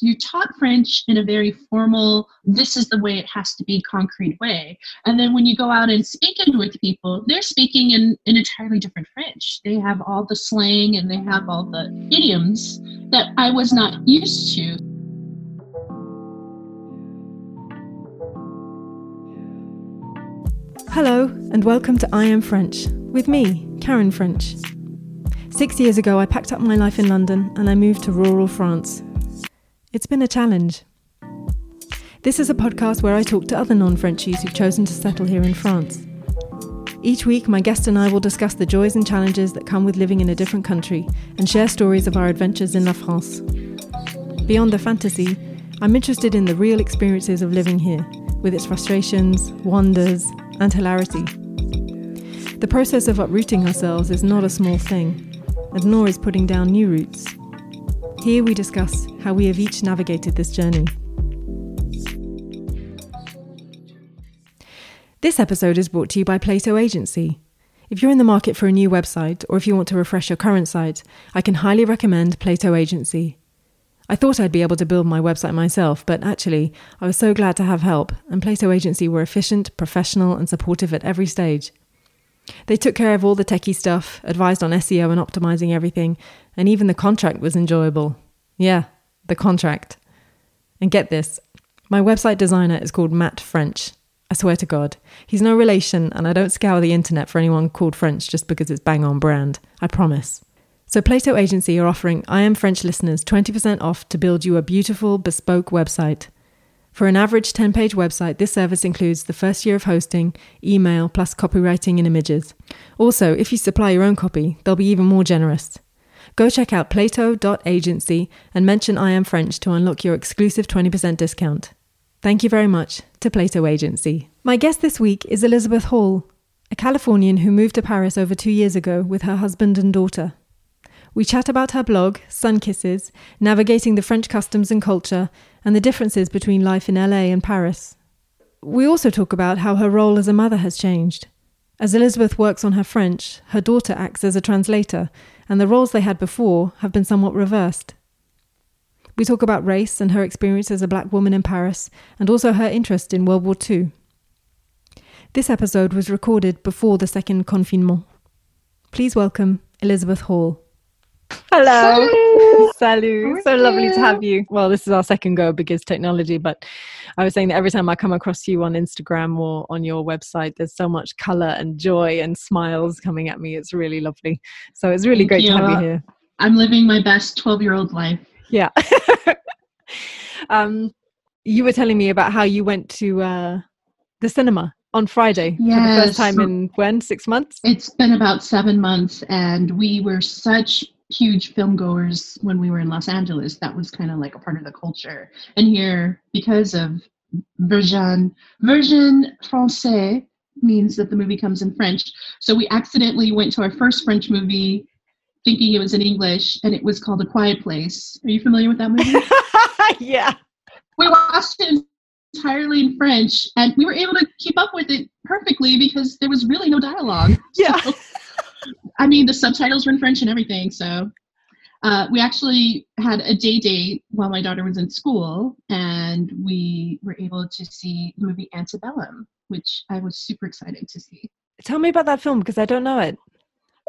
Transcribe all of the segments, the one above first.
you taught French in a very formal, this is the way it has to be concrete way. And then when you go out and speak with people, they're speaking in an entirely different French. They have all the slang and they have all the idioms that I was not used to. Hello, and welcome to I Am French with me, Karen French. Six years ago, I packed up my life in London and I moved to rural France it's been a challenge. This is a podcast where I talk to other non Frenchies who've chosen to settle here in France. Each week, my guest and I will discuss the joys and challenges that come with living in a different country and share stories of our adventures in La France. Beyond the fantasy, I'm interested in the real experiences of living here, with its frustrations, wonders, and hilarity. The process of uprooting ourselves is not a small thing, and nor is putting down new roots. Here we discuss how we have each navigated this journey. This episode is brought to you by Plato Agency. If you're in the market for a new website or if you want to refresh your current site, I can highly recommend Plato Agency. I thought I'd be able to build my website myself, but actually, I was so glad to have help, and Plato Agency were efficient, professional, and supportive at every stage. They took care of all the techie stuff, advised on SEO and optimizing everything, and even the contract was enjoyable. Yeah, the contract. And get this my website designer is called Matt French. I swear to God. He's no relation, and I don't scour the internet for anyone called French just because it's bang on brand. I promise. So, Plato Agency are offering I Am French listeners 20% off to build you a beautiful, bespoke website. For an average 10 page website, this service includes the first year of hosting, email, plus copywriting and images. Also, if you supply your own copy, they'll be even more generous. Go check out plato.agency and mention I am French to unlock your exclusive 20% discount. Thank you very much to Plato Agency. My guest this week is Elizabeth Hall, a Californian who moved to Paris over two years ago with her husband and daughter. We chat about her blog, Sun Kisses, navigating the French customs and culture, and the differences between life in LA and Paris. We also talk about how her role as a mother has changed. As Elizabeth works on her French, her daughter acts as a translator, and the roles they had before have been somewhat reversed. We talk about race and her experience as a black woman in Paris, and also her interest in World War II. This episode was recorded before the second confinement. Please welcome Elizabeth Hall. Hello. Salut. So lovely to have you. Well, this is our second go because technology, but I was saying that every time I come across you on Instagram or on your website, there's so much color and joy and smiles coming at me. It's really lovely. So it's really Thank great you. to have you here. I'm living my best 12 year old life. Yeah. um, you were telling me about how you went to uh, the cinema on Friday yes. for the first time in when? Six months? It's been about seven months, and we were such huge film goers when we were in Los Angeles. That was kind of like a part of the culture. And here, because of version version français means that the movie comes in French. So we accidentally went to our first French movie thinking it was in English and it was called A Quiet Place. Are you familiar with that movie? yeah. We watched it entirely in French and we were able to keep up with it perfectly because there was really no dialogue. Yeah. So I mean, the subtitles were in French and everything. So uh, we actually had a day date while my daughter was in school, and we were able to see the movie Antebellum, which I was super excited to see. Tell me about that film because I don't know it.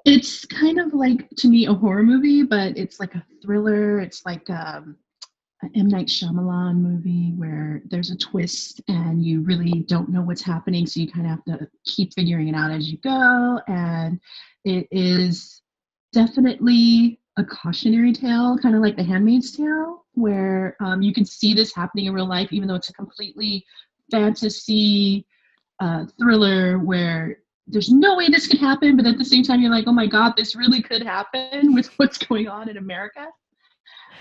It's kind of like to me a horror movie, but it's like a thriller. It's like um, an M Night Shyamalan movie where there's a twist and you really don't know what's happening, so you kind of have to keep figuring it out as you go. And it is definitely a cautionary tale, kind of like The Handmaid's Tale, where um, you can see this happening in real life, even though it's a completely fantasy uh, thriller where there's no way this could happen, but at the same time, you're like, oh my God, this really could happen with what's going on in America.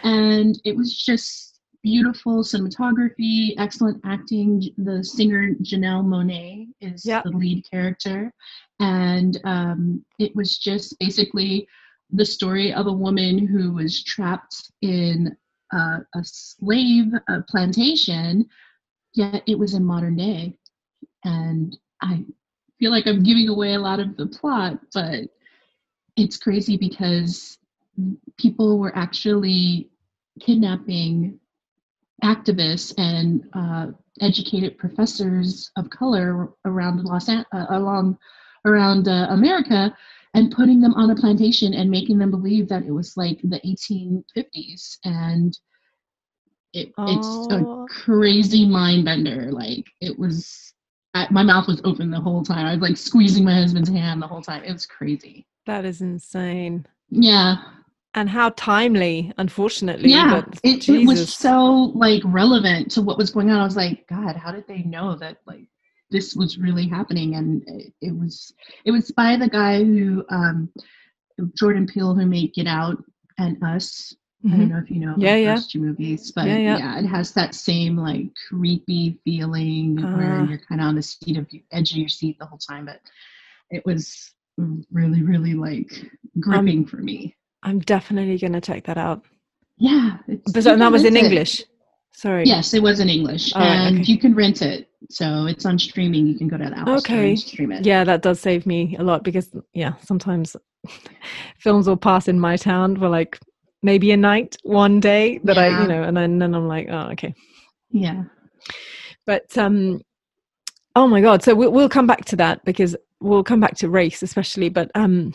And it was just beautiful cinematography, excellent acting. The singer Janelle Monáe is yep. the lead character. And um, it was just basically the story of a woman who was trapped in a slave a plantation, yet it was in modern day. And I feel like I'm giving away a lot of the plot, but it's crazy because people were actually kidnapping activists and uh, educated professors of color around Los An- uh, along around uh, America and putting them on a plantation and making them believe that it was like the 1850s and it, it's a Oh. crazy mind bender. Like it was I, my mouth was open the whole time. I was like squeezing my husband's hand the whole time. It was crazy. That is insane. yeah And how timely, unfortunately. yeah but it, it was so like relevant to what was going on i was like god how did they know that like this was really happening and it, it was it was by the guy who um jordan peele who made get out and us I don't Mhm. know if you know Yeah, yeah. two movies, but Yeah, yeah, yeah. it has that same like creepy feeling where Ah. you're kind of on the seat of edge of your seat the whole time. But it was really, really like gripping for me. I'm definitely going to check that out. Yeah, it's, But so- that was in it. English. Sorry. Yes, it was in English, right, and okay. you can rent it. So it's on streaming. You can go to the Apple Okay. stream it. Yeah, that does save me a lot because, yeah, sometimes films will pass in my town for like maybe a night, one day that I, you know, and then, then I'm like, oh, okay. yeah. But, um, oh my God. So we'll, we'll come back to that because we'll come back to race, especially. But, um,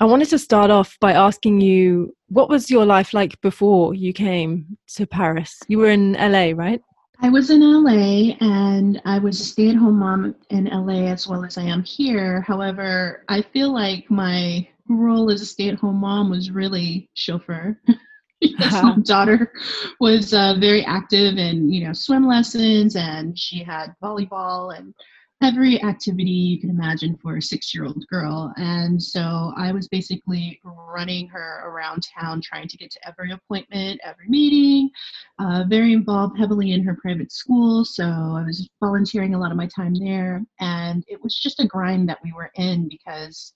I wanted to start off by asking you, what was your life like before you came to Paris? You were in LA, right? I was in LA and I was a stay at home mom in LA as well as I am here. However, I feel like my role as a stay at home mom was really chauffeur. because my daughter was uh, very active in you know swim lessons and she had volleyball and every activity you can imagine for a six year old girl. And so i was basically running her around town trying to get to every appointment every meeting uh, very involved heavily in her private school. So i was volunteering a lot of my time there. And it was just a grind that we were in because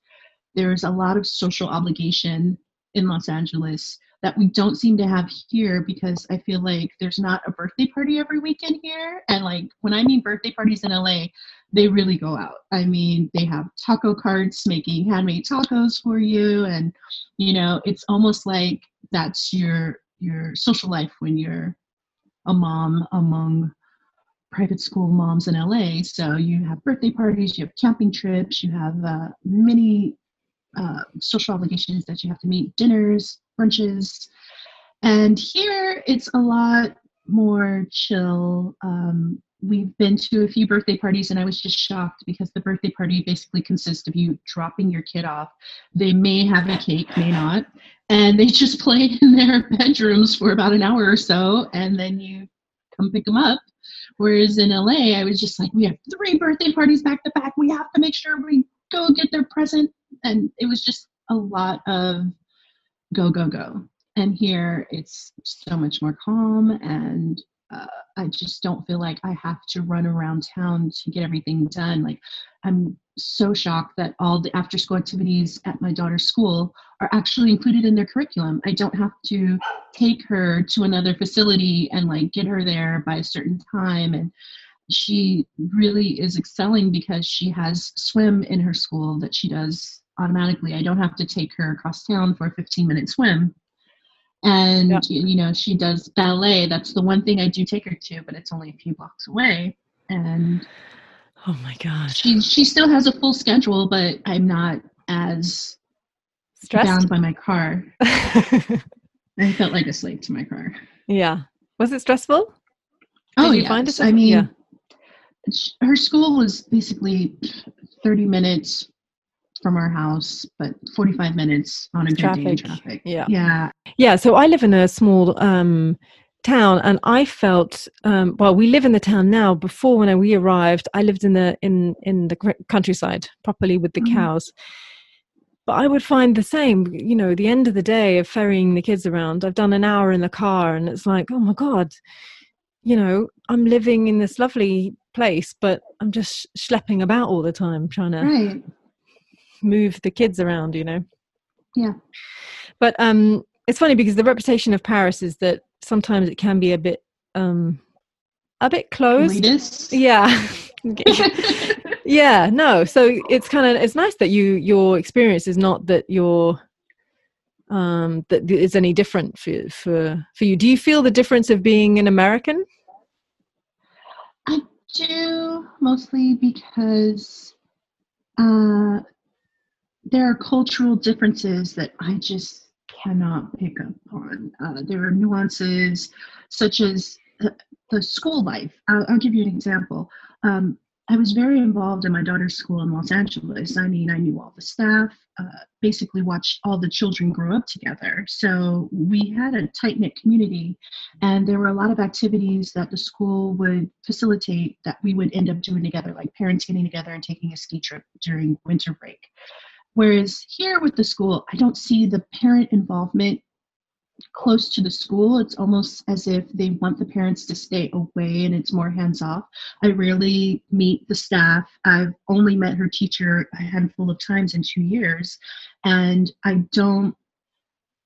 there's a lot of social obligation in los angeles that we don't seem to have here because I feel like there's not a birthday party every weekend here. And like when I mean birthday parties in LA, they really go out. I mean, they have taco carts making handmade tacos for you and you know, it's almost like that's your your social life when you're a mom among private school moms in LA. So you have birthday parties, you have camping trips, you have uh, many uh, social obligations that you have to meet, dinners, brunches. And here it's a lot more chill. Um, we've been to a few birthday parties, and I was just shocked because the birthday party basically consists of you dropping your kid off. They may have a cake, may not, and they just play in their bedrooms for about an hour or so, and then you come pick them up. Whereas in LA, I was just like, we have three birthday parties back to back. We have to make sure we go get their present. And it was just a lot of go, go, go. And here it's so much more calm. And uh, I just don't feel like I have to run around town to get everything done. Like, I'm so shocked that all the after school activities at my daughter's school are actually included in their curriculum. I don't have to take her to another facility and like get her there by a certain time. And she really is excelling because she has swim in her school that she does automatically. I don't have to take her across town for a 15 minute swim. And Yeah. you know, she does ballet. That's the one thing I do take her to, but it's only a few blocks away. And Oh my gosh. she she still has a full schedule, but I'm not as Stressed? bound by my car. I felt like a slave to my car. yeah. Was it stressful? oh, you find it I mean, Yeah. her school was basically 30 minutes from our house, but 45 minutes on a good day in Traffic. traffic. Yeah. Yeah. Yeah, so I live in a small um, town, and I felt um, well. We live in the town now. Before, when we arrived, I lived in the in in the countryside, properly with the Mhm. cows. But I would find the same. You know, the end of the day of ferrying the kids around, I've done an hour in the car, and it's like, oh my god, you know, I'm living in this lovely place, but I'm just schlepping about all the time, trying to Right. Move the kids around. You know. Yeah. But um, it's funny because the reputation of Paris is that sometimes it can be a bit um, a bit closed. Elitist. Yeah. yeah. No. So it's kind of it's nice that you your experience is not that you're um, that is any different for, for for you. Do you feel the difference of being an American? I do mostly because uh, there are cultural differences that I just cannot pick up on. Uh, there are nuances such as the, school life. I'll, I'll, give you an example. Um, I was very involved in my daughter's school in Los Angeles. I mean, I knew all the staff, uh, basically watched all the children grow up together. So we had a tight knit community, and there were a lot of activities that the school would facilitate that we would end up doing together, like parents getting together and taking a ski trip during winter break. Whereas here with the school, I don't see the parent involvement close to the school. It's almost as if they want the parents to stay away and it's more hands off. I rarely meet the staff. I've only met her teacher a handful of times in two years, and I don't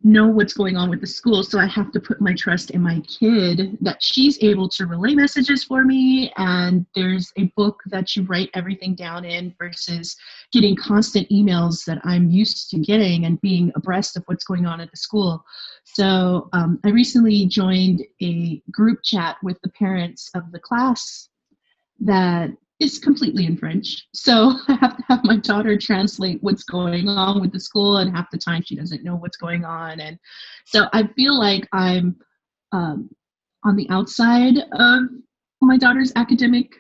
know what's going on with the school so i have to put my trust in my kid that she's able to relay messages for me and there's a book that you write everything down in versus getting constant emails that i'm used to getting and being abreast of what's going on at the school. So um, i recently joined a group chat with the parents of the class that is completely in French. So I have to have my daughter translate what's going on with the school, and half the time she doesn't know what's going on. And so I feel like I'm um, on the outside of my daughter's academic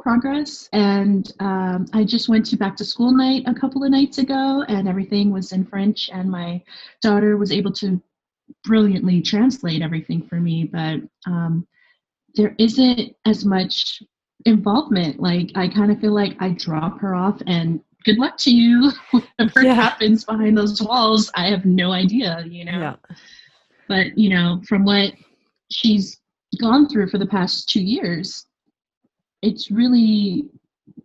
progress. And um, I just went to back to school night a couple of nights ago, and everything was in French, and my daughter was able to brilliantly translate everything for me. But um, there isn't as much involvement. Like I kind of feel like I drop her off and good luck to you. Whatever yeah. happens behind those walls, I have no idea, you know. Yeah. But, you know, from what she's gone through for the past two years, it's really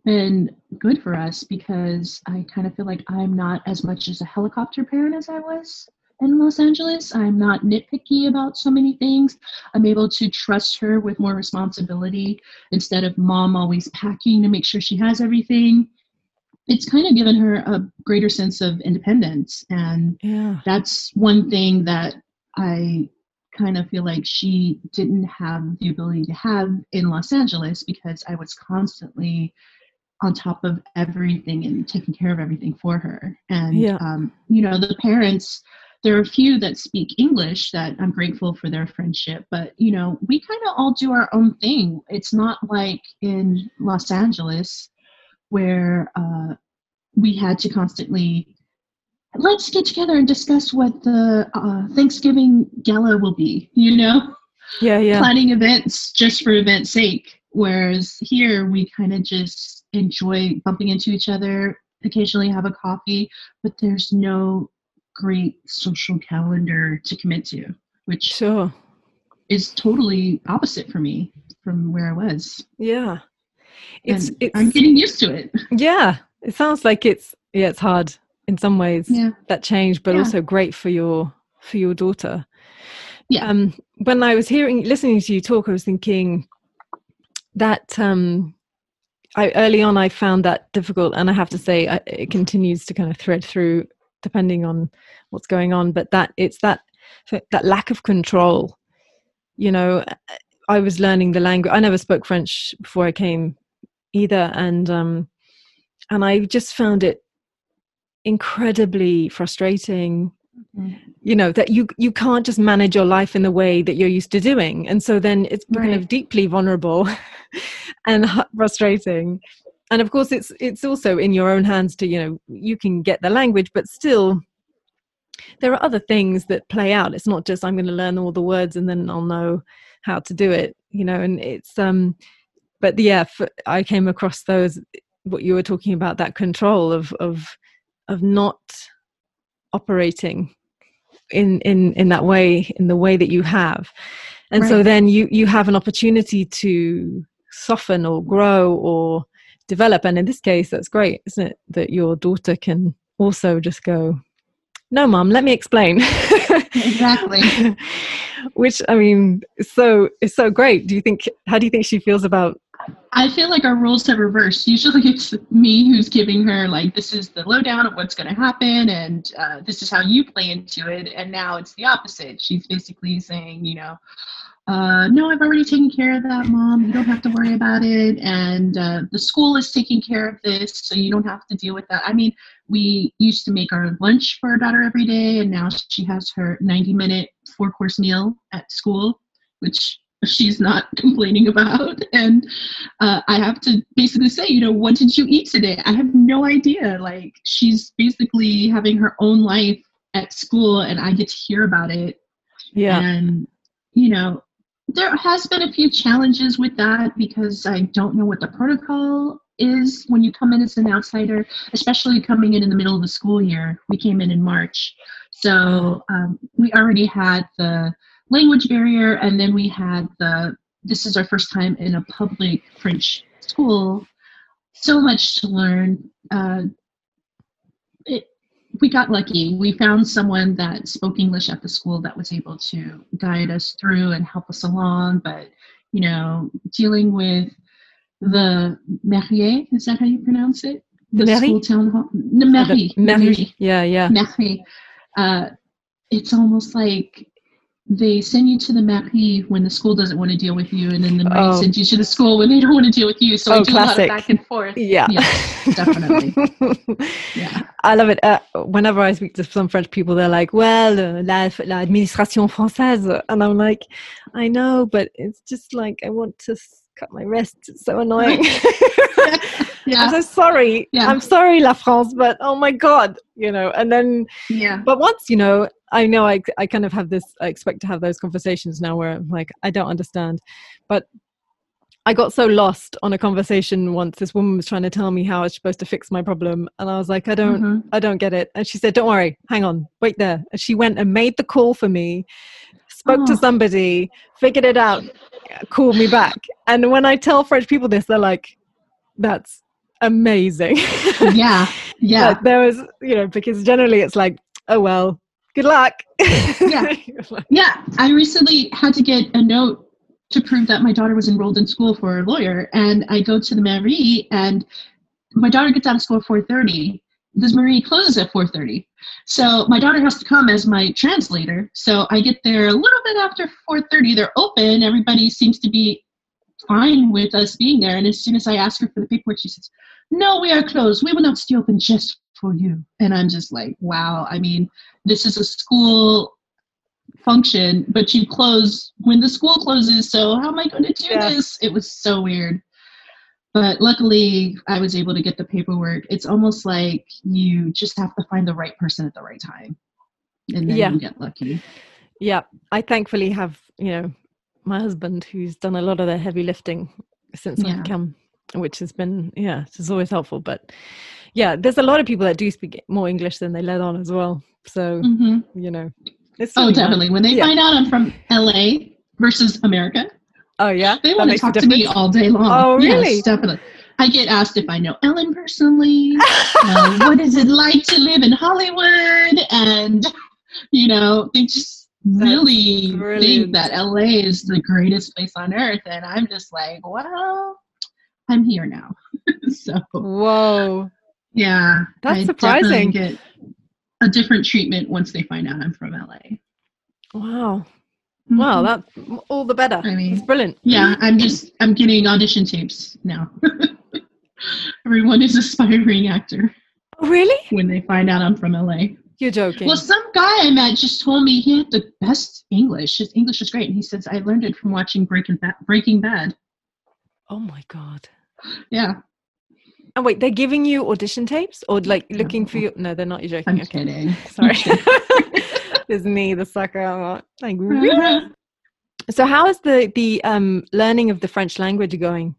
been good for us because I kind of feel like I'm not as much as a helicopter parent as I was in Los Angeles. I'm not nitpicky about so many things. I'm able to trust her with more responsibility instead of mom always packing to make sure she has everything. It's kind of given her a greater sense of independence. And yeah. that's one thing that I kind of feel like she didn't have the ability to have in Los Angeles because I was constantly on top of everything and taking care of everything for her. And, yeah. um, you know, the parents there are a few that speak English that I'm grateful for their friendship, but you know, we kind of all do our own thing. It's not like in Los Angeles where uh, we had to constantly let's get together and discuss what the uh, Thanksgiving gala will be. You know, yeah, yeah, planning events just for event's sake. Whereas here, we kind of just enjoy bumping into each other, occasionally have a coffee, but there's no great social calendar to commit to, which sure. is totally opposite for me from where I was. Yeah. It's, it's I'm getting used to it. Yeah. It sounds like it's yeah, it's hard in some ways yeah. that change, but yeah. also great for your for your daughter. Yeah. Um when I was hearing listening to you talk, I was thinking that um I, early on I found that difficult, and I have to say I, it continues to kind of thread through depending on what's going on but that it's that that lack of control you know i was learning the language i never spoke french before i came either and um and i just found it incredibly frustrating mm-hmm. you know that you you can't just manage your life in the way that you're used to doing and so then it's right. kind of deeply vulnerable and frustrating and of course it's it's also in your own hands to you know you can get the language but still there are other things that play out it's not just i'm going to learn all the words and then i'll know how to do it you know and it's um but yeah for, i came across those what you were talking about that control of of of not operating in in in that way in the way that you have and right. so then you you have an opportunity to soften or grow or develop. And in this case, that's great, isn't it? That your daughter can also just go, no, mom, let me explain. exactly. Which I mean, so it's so great. Do you think? How do you think she feels about I feel like our roles have reversed. Usually it's me who's giving her, like, this is the lowdown of what's going to happen and uh, this is how you play into it. And now it's the opposite. She's basically saying, you know, uh, no, I've already taken care of that, mom. You don't have to worry about it. And uh, the school is taking care of this, so you don't have to deal with that. I mean, we used to make our lunch for our daughter every day, and now she has her 90 minute four course meal at school, which she's not complaining about. And uh, I have to basically say, you know, what did you eat today? I have no idea. Like, she's basically having her own life at school, and I get to hear about it. Yeah. And, you know, there has been a few challenges with that because I don't know what the protocol is when you come in as an outsider, especially coming in in the middle of the school year. We came in in March, so um, we already had the language barrier, and then we had the this is our first time in a public French school. So much to learn. Uh, we got lucky. We found someone that spoke English at the school that was able to guide us through and help us along. But, you know, dealing with the mairie, is that how you pronounce it? The mairie? school town hall. The mairie. Oh, mairie. Yeah, yeah. Mairie. Uh, it's almost like they send you to the mairie when the school doesn't want to deal with you, and then the mairie Oh. sends you to the school when they don't want to deal with you. So Oh, I do classic. a lot of back and forth. Yeah. definitely. Yeah. I love it. Uh, whenever I speak to some French people, they're like, "Well, uh, la, l'administration française," and I'm like, "I know, but it's just like I want to cut my wrists. It's so annoying." yeah. I'm so sorry. Yeah. I'm sorry, La France, but oh my god, you know. And then, Yeah. but once you know, I know I I kind of have this. I expect to have those conversations now where I'm like, I don't understand, but. I got so lost on a conversation once. This woman was trying to tell me how I was supposed to fix my problem, and I was like, "I don't, Mhm. I don't get it. And she said, Don't worry, hang on, wait there. And she went and made the call for me, spoke to Oh. somebody, figured it out, called me back. And when I tell French people this, they're like, That's amazing. Yeah. Yeah. Like, there was, you know, because generally it's like, Oh, well, good luck. Yeah. Yeah. I recently had to get a note to prove that my daughter was enrolled in school for a lawyer. And I go to the mairie and my daughter gets out of school at 4.30. This mairie closes at 4.30. So my daughter has to come as my translator. So I get there a little bit after 4.30. They're open. Everybody seems to be fine with us being there. And as soon as I ask her for the paperwork, she says, no, we are closed. We will not stay open just for you. And I'm just like, wow. I mean, this is a school function, but you close when the school closes. So how am I going to do Yeah. this? It was so weird. But luckily, I was able to get the paperwork. It's almost like you just have to find the right person at the right time, and then Yeah. you get lucky. yeah. I thankfully have, you know, my husband who's done a lot of the heavy lifting since Yeah. I've come, which has been, yeah, it's always helpful. But yeah, there's a lot of people that do speak more English than they let on as well. So, hmm you know, it's Oh, really nice. definitely. When they Yeah. find out I'm from LA versus America, Oh, yeah. they That want to talk to me all day long. Oh, really? Yes, definitely. I get asked if I know Ellen personally. uh, what is it like to live in Hollywood? And you know, they just really brilliant. think that LA is the greatest place on earth, and I'm just like, well, I'm here now. so Whoa. yeah, That's I surprising. Get a different treatment once they find out I'm from LA. Wow. Wow, Mhm. that's all the better. I mean, it's brilliant. yeah, I'm just I'm getting audition tapes now. Everyone is aspiring actor Oh, really? when they find out I'm from LA. You're joking. Well, some guy I met just told me he had the best English. His English is great, and he says I learned it from watching Breaking Bad. Breaking Bad. oh my god. Yeah, And wait, they're giving you audition tapes or like looking for you? No, they're not. You're joking. I'm okay. kidding. Sorry. It's me, the sucker. I'm like, really? So, how is the the um learning of the French language going?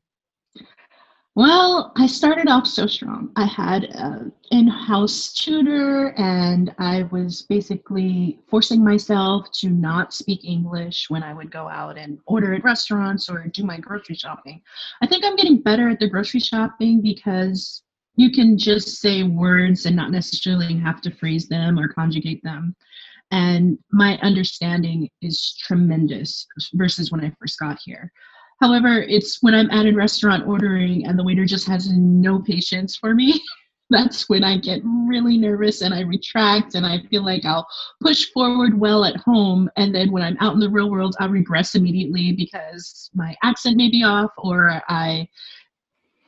Well, I started off so strong. I had an in-house tutor, and I was basically forcing myself to not speak English when I would go out and order at restaurants or do my grocery shopping. I think I'm getting better at the grocery shopping because you can just say words and not necessarily have to phrase them or conjugate them. And my understanding is tremendous versus when I first got here. However, it's when I'm at a restaurant ordering and the waiter just has no patience for me. That's when I get really nervous and I retract and I feel like I'll push forward well at home. And then when I'm out in the real world, I regress immediately because my accent may be off or I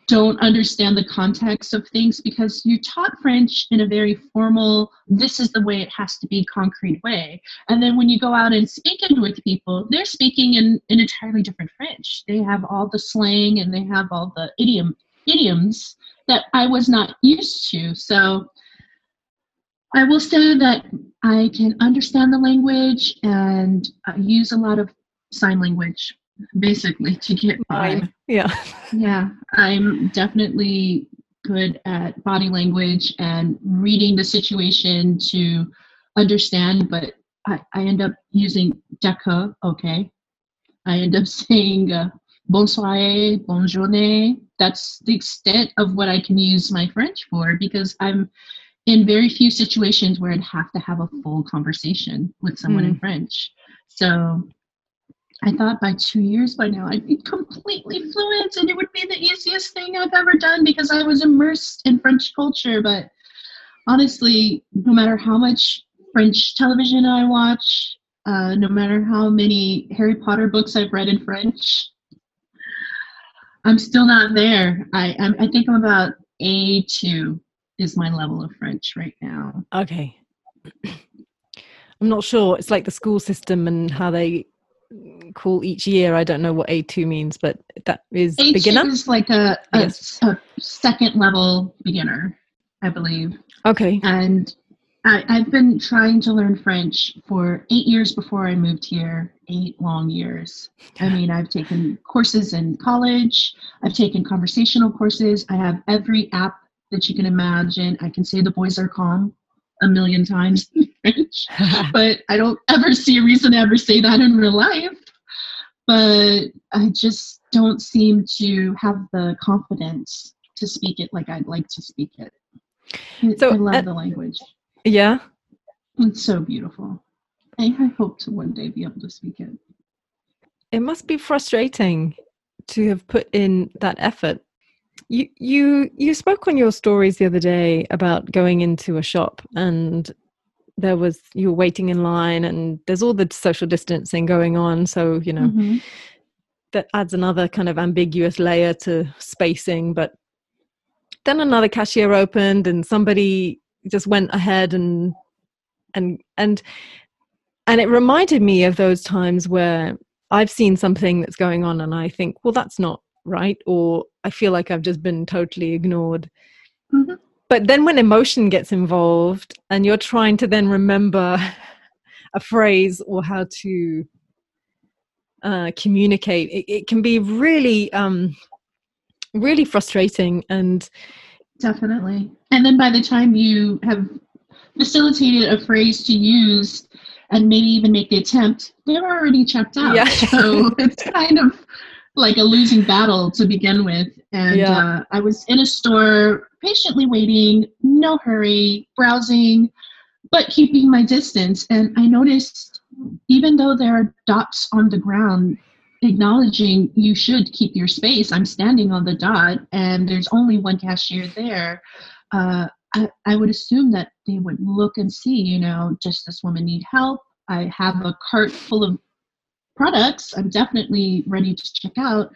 don't understand the context of things because you taught French in a very formal, this is the way it has to be concrete way. And then when you go out and speak it with people, they're speaking in an entirely different French. They have all the slang and they have all the idiom idioms that I was not used to. So I will say that I can understand the language and I use a lot of sign language basically to get by. Yeah. Yeah. I'm definitely good at body language and reading the situation to understand, but I, I end up using d'accord, okay. I end up saying uh, bonsoir, bonjour. That's the extent of what I can use my French for because I'm in very few situations where I'd have to have a full conversation with someone mm. in hmm. French. So I thought by two years by now I'd be completely fluent and it would be the easiest thing I've ever done because I was immersed in French culture. But honestly, no matter how much French television I watch, uh, no matter how many Harry Potter books I've read in French, I'm still not there. I I'm, I think I'm about A2 is my level of French right now. Okay. I'm not sure. It's like the school system and how they call each year. I don't know what A2 means, but that is A2 beginner. is like a, a, yes. a, second level beginner, I believe. Okay. And I, I've been trying to learn French for eight years before I moved here, eight long years. I mean, I've taken courses in college, I've taken conversational courses, I have every app that you can imagine. I can say the boys are calm a million times in French, but I don't ever see a reason to ever say that in real life. But I just don't seem to have the confidence to speak it like I'd like to speak it. So I love uh, the language. Yeah. It's so beautiful. I, I hope to one day be able to speak it. It must be frustrating to have put in that effort you you you spoke on your stories the other day about going into a shop and there was you were waiting in line and there's all the social distancing going on so you know mm-hmm. that adds another kind of ambiguous layer to spacing but then another cashier opened and somebody just went ahead and and and and it reminded me of those times where I've seen something that's going on and I think well that's not right or i feel like i've just been totally ignored mm-hmm. but then when emotion gets involved and you're trying to then remember a phrase or how to uh, communicate it, it, can be really um, really frustrating and definitely and then by the time you have facilitated a phrase to use and maybe even make the attempt they're already checked out yeah. so it's kind of like a losing battle to begin with. And yeah. uh, I was in a store, patiently waiting, no hurry, browsing, but keeping my distance. And I noticed, even though there are dots on the ground acknowledging you should keep your space, I'm standing on the dot, and there's only one cashier there. Uh, I, I would assume that they would look and see, you know, does this woman need help? I have a cart full of products I'm definitely ready to check out.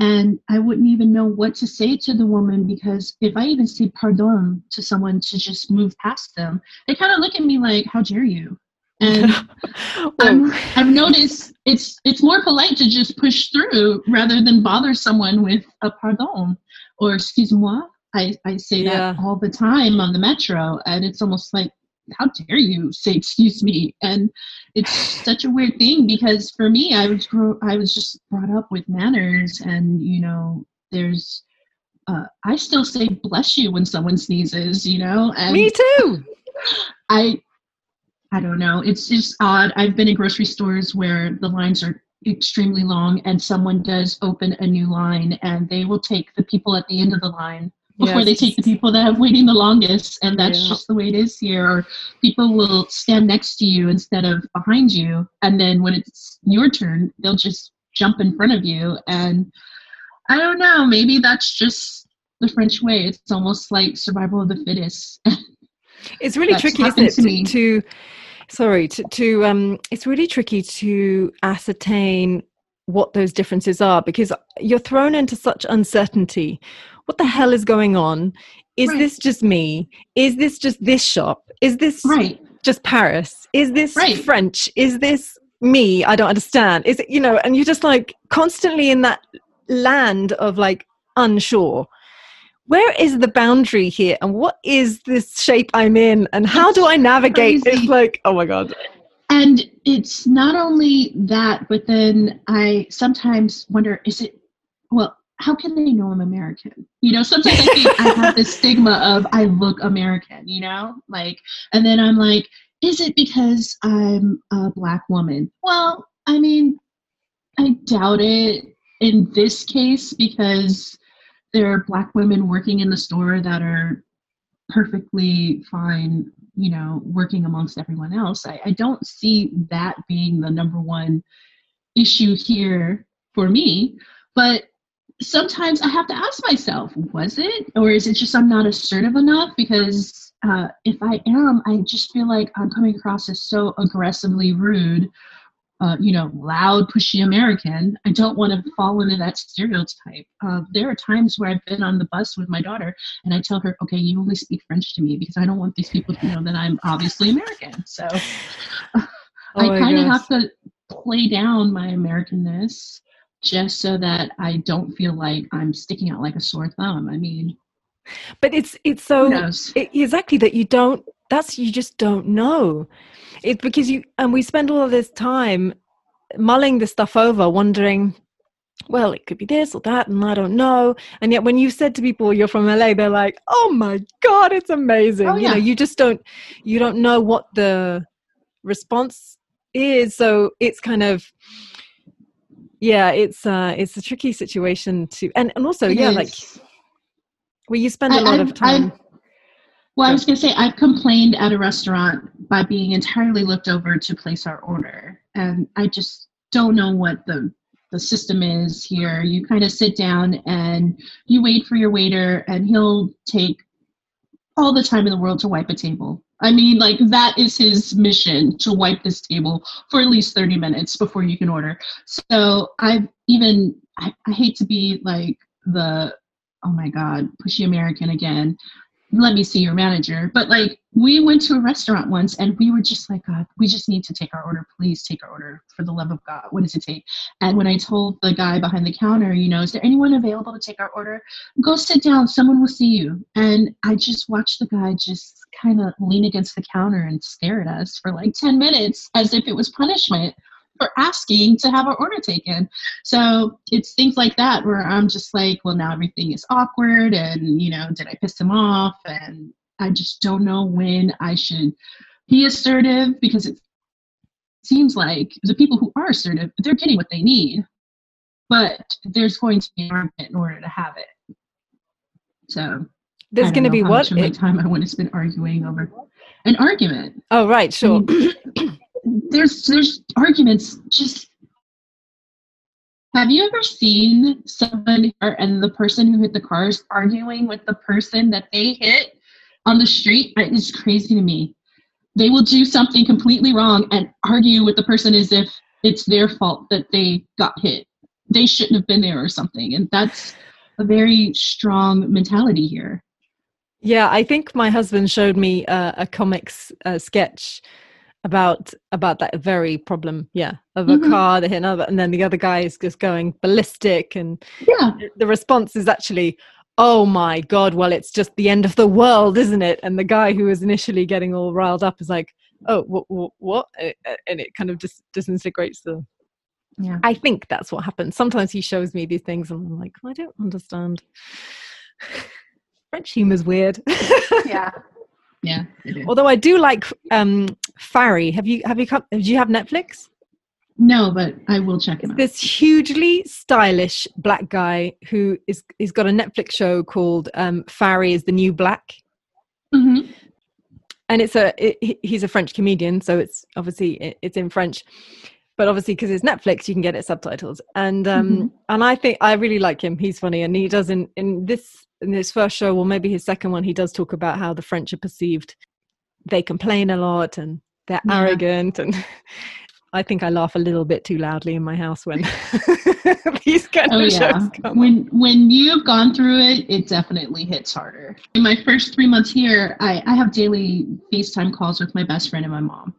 And I wouldn't even know what to say to the woman because if I even say pardon to someone to just move past them, they kind of look at me like, how dare you? And i have noticed it's it's more polite to just push through rather than bother someone with a pardon or excuse moi. I, I say yeah. that all the time on the metro, and it's almost like how dare you say excuse me and it's such a weird thing because for me i was grow i was just brought up with manners and you know there's uh, i still say bless you when someone sneezes you know and me too. I i don't know. It's just odd. I've been in grocery stores where the lines are extremely long and someone does open a new line and they will take the people at the end of the line before yes. they take the people that have waiting the longest and that's yeah. just the way it is here or people will stand next to you instead of behind you and then when it's your turn they'll just jump in front of you. And I don't know, maybe that's just the French way. It's almost like survival of the fittest. it's really tricky, isn't it, to, to sorry to, to um it's really tricky to ascertain what those differences are because you're thrown into such uncertainty what the hell is going on? Is right. this just me? Is this just this shop? Is this right. just paris? Is this right. french? Is this me? I don't understand. Is it you know and you're just like constantly in that land of like unsure. Where is the boundary here and what is this shape i'm in and how do i navigate crazy. it's like oh my god. And it's not only that but then i sometimes wonder is it well how can they know i'm american? You know sometimes i think i have this stigma of i look american you know? Like and then i'm like is it because i'm a black woman? Well i mean i doubt it in this case because there are black women working in the store that are perfectly fine you know working amongst everyone else. I, I don't see that being the number one issue here for me but sometimes i have to ask myself was it or is it just i'm not assertive enough because uh, if i am i just feel like i'm coming across as so aggressively rude uh, you know, loud, pushy American. I don't want to fall into that stereotype. Uh, there are times where I've been on the bus with my daughter and I tell her, okay, you only speak French to me because I don't want these people to know that I'm obviously American. So oh I kind of have to play down my Americanness just so that I don't feel like I'm sticking out like a sore thumb. I mean, but it's it's so it, exactly that you don't that's you just don't know. It's because you and we spend all of this time mulling this stuff over wondering well it could be this or that and i don't know. And yet when you said to people you're from la they're like oh my god it's amazing. Oh, yeah. you know you just don't you don't know what the response is. So it's kind of yeah it's uh it's a tricky situation to and and also it yeah is. like where you spend a lot I've, of time I've, well, I was going to say, I've complained at a restaurant by being entirely looked over to place our order. And I just don't know what the, the system is here. You kind of sit down and you wait for your waiter, and he'll take all the time in the world to wipe a table. I mean, like, that is his mission to wipe this table for at least 30 minutes before you can order. So I've even, I, I hate to be like the, oh my God, pushy American again let me see your manager. But like we went to a restaurant once and we were just like, God, we just need to take our order. Please take our order for the love of God. What does it take? And when I told the guy behind the counter, you know, is there anyone available to take our order? Go sit down. Someone will see you. And I just watched the guy just kind of lean against the counter and stare at us for like 10 minutes as if it was punishment for asking to have our order taken. So it's things like that where I'm just like, well, now everything is awkward, and you know, did I piss him off? And I just don't know when I should be assertive because it seems like the people who are assertive, they're getting what they need, but there's going to be an argument in order to have it. So there's going to be what? Much my time I want to spend arguing over an argument. Oh, right, sure. There's there's arguments just have you ever seen someone and the person who hit the cars arguing with the person that they hit on the street? It's crazy to me. They will do something completely wrong and argue with the person as if it's their fault that they got hit. They shouldn't have been there or something. And that's a very strong mentality here. Yeah, I think my husband showed me uh, a comics uh, sketch about about that very problem. Yeah of a mm-hmm. car that hit another and then the other guy is just going ballistic and yeah. the response is actually oh my god well it's just the end of the world isn't it? And the guy who was initially getting all riled up is like oh what? What, what? and it kind of just disintegrates the yeah. I think that's what happens. Sometimes he shows me these things and i'm like i don't understand. French humor's weird. Yeah yeah. Although I do like um Fary. Have you have you come do you have Netflix? No, but I will check it out. This hugely stylish black guy who is he's got a Netflix show called um Fary is the New Black. Mm-hmm. And it's a it, he's a French comedian, so it's obviously it, it's in French. but obviously because it's Netflix, you can get it subtitles. And um, Mhm. and I think I really like him. He's funny, and he does in in this in his first show, or maybe his second one, he does talk about how the French are perceived. They complain a lot and they're Yeah. arrogant, and I think I laugh a little bit too loudly in my house when these kind Oh of yeah. shows come. When when you've gone through it, it definitely hits harder. In my first three months here, I, I have daily FaceTime calls with my best friend and my mom.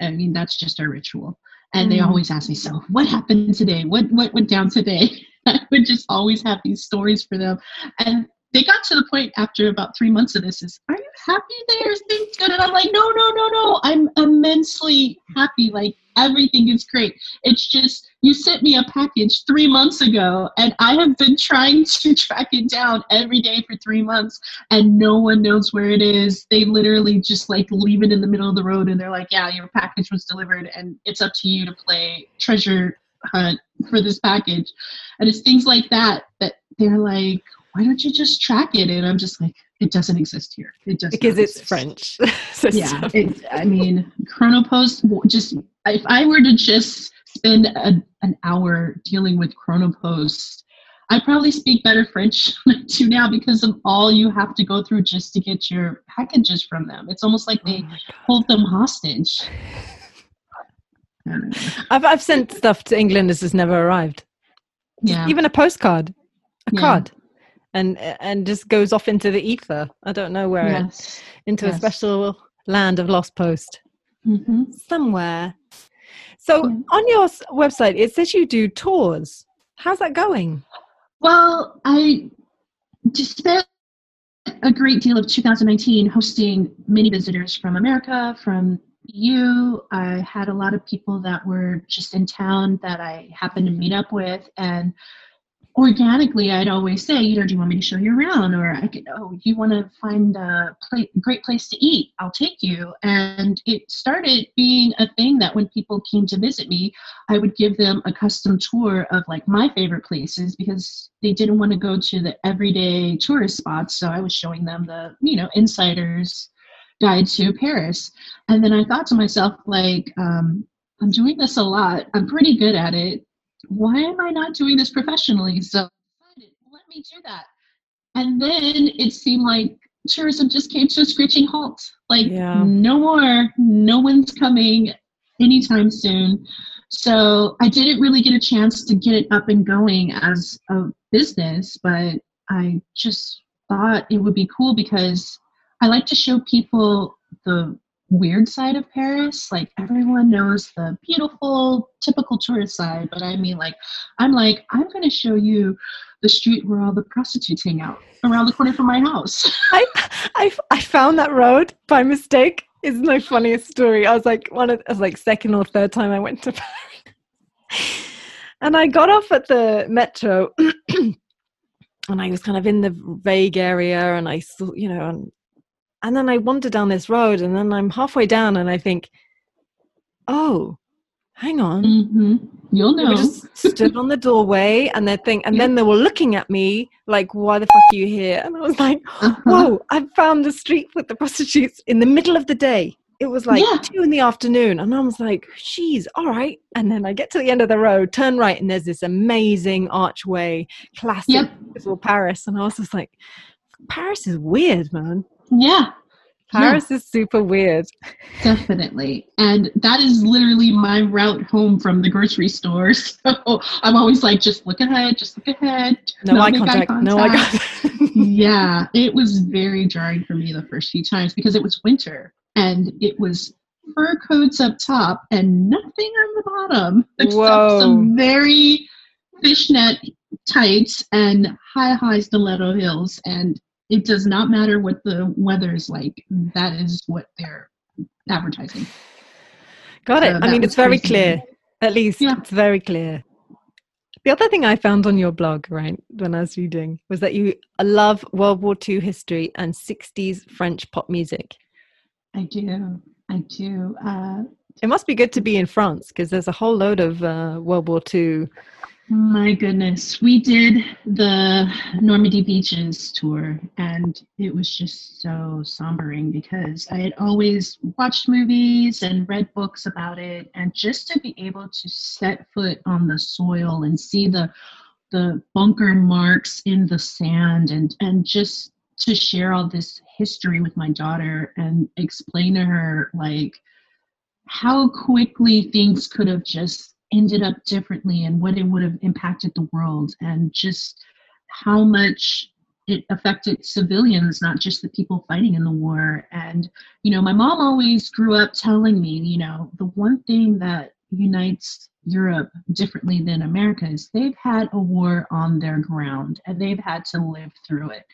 I mean, that's just our ritual. And they Mm. always ask me, so what happened today? What what went down today? I would just always have these stories for them. And they got to the point after about three months of this is, are you happy there's things good? And I'm like, no, no, no, no. I'm immensely happy. Like everything is great. It's just you sent me a package three months ago, and I have been trying to track it down every day for three months, and no one knows where it is. They literally just like leave it in the middle of the road, and they're like, "Yeah, your package was delivered, and it's up to you to play treasure hunt for this package." And it's things like that that they're like, "Why don't you just track it?" And I'm just like, "It doesn't exist here. It does because it's exist." French. yeah it, i mean chronopost just if i were to just spend a, an hour dealing with chronopost i probably speak better french too now because of all you have to go through just to get your packages from them it's almost like Oh they God. hold them hostage I don't know. I've I've sent stuff to England that's just never arrived. yeah Even a postcard, a Yeah. card, and and just goes off into the ether. I don't know where. it- yes into a special land of lost post hmm somewhere. So Yeah. on your website, it says you do tours. How's that going? Well, I just spent a great deal of 2019 hosting many visitors from America, from EU. I had a lot of people that were just in town that I happened to meet up with, and organically, I'd always say, you know, do you want me to show you around, or I could, oh, you want to find a great place to eat? I'll take you. And it started being a thing that when people came to visit me, I would give them a custom tour of like my favorite places because they didn't want to go to the everyday tourist spots. So I was showing them the, you know, insiders guide to Paris. And then I thought to myself, like, um, I'm doing this a lot. I'm pretty good at it. Why am I not doing this professionally? So let me do that. And then it seemed like tourism just came to a screeching halt. Like, Yeah. no more, no one's coming anytime soon. So I didn't really get a chance to get it up and going as a business, but I just thought it would be cool because I like to show people the weird side of Paris. Like everyone knows the beautiful, typical tourist side, but I mean, like, I'm like, I'm going to show you the street where all the prostitutes hang out around the corner from my house. I, I I found that road by mistake. It's my funniest story. I was like one of I was like second or third time I went to Paris. And I got off at the metro and I was kind of in the vague area and I saw, you know, and and then I wander down this road and then I'm halfway down and I think, oh, hang on. hmm You'll know. just stood on the doorway and they think and then they were looking at me like, why the fuck are you here? And I was like, Uh-huh. whoa, I found the street with the prostitutes in the middle of the day. It was like Yeah. two in the afternoon. And I was like, geez, all right. And then I get to the end of the road, turn right, and there's this amazing archway, classic Yep. beautiful Paris. And I was just like, Paris is weird, man. Yeah. Paris is super weird. Definitely. And that is literally my route home from the grocery store. So I'm always like, just look ahead, just look ahead. No, Not eye make eye contact. No eye contact. contact. yeah, it was very jarring for me the first few times because it was winter and it was fur coats up top and nothing on the bottom except Whoa. some very fishnet tights and high high stiletto heels and it does not matter what the weather is like that is what they're advertising Got it. So I mean, it's very clear. At least Yeah. it's very clear. The other thing I found on your blog, right, when I was reading, was that you love World War II history and 60s French pop music. i do i do uh, It must be good to be in France because there's a whole load of uh, World War II My goodness. We did the Normandy Beaches tour, and it was just so sombering because I had always watched movies and read books about it. And just to be able to set foot on the soil and see the the bunker marks in the sand and and just to share all this history with my daughter and explain to her like how quickly things could have just ended up differently and what it would have impacted the world and just how much it affected civilians, not just the people fighting in the war. And, you know, my mom always grew up telling me, you know, the one thing that unites Europe differently than America is they've had a war on their ground and they've had to live through it.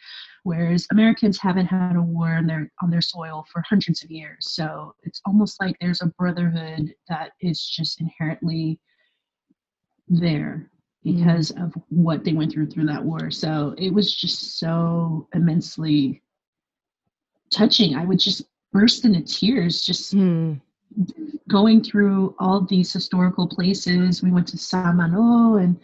Whereas Americans haven't had a war on their on their soil for hundreds of years. So it's almost like there's a brotherhood that is just inherently there because mm. of what they went through through that war. So it was just so immensely touching. I would just burst into tears just mm. Going through all these historical places. We went to Saint-Malo and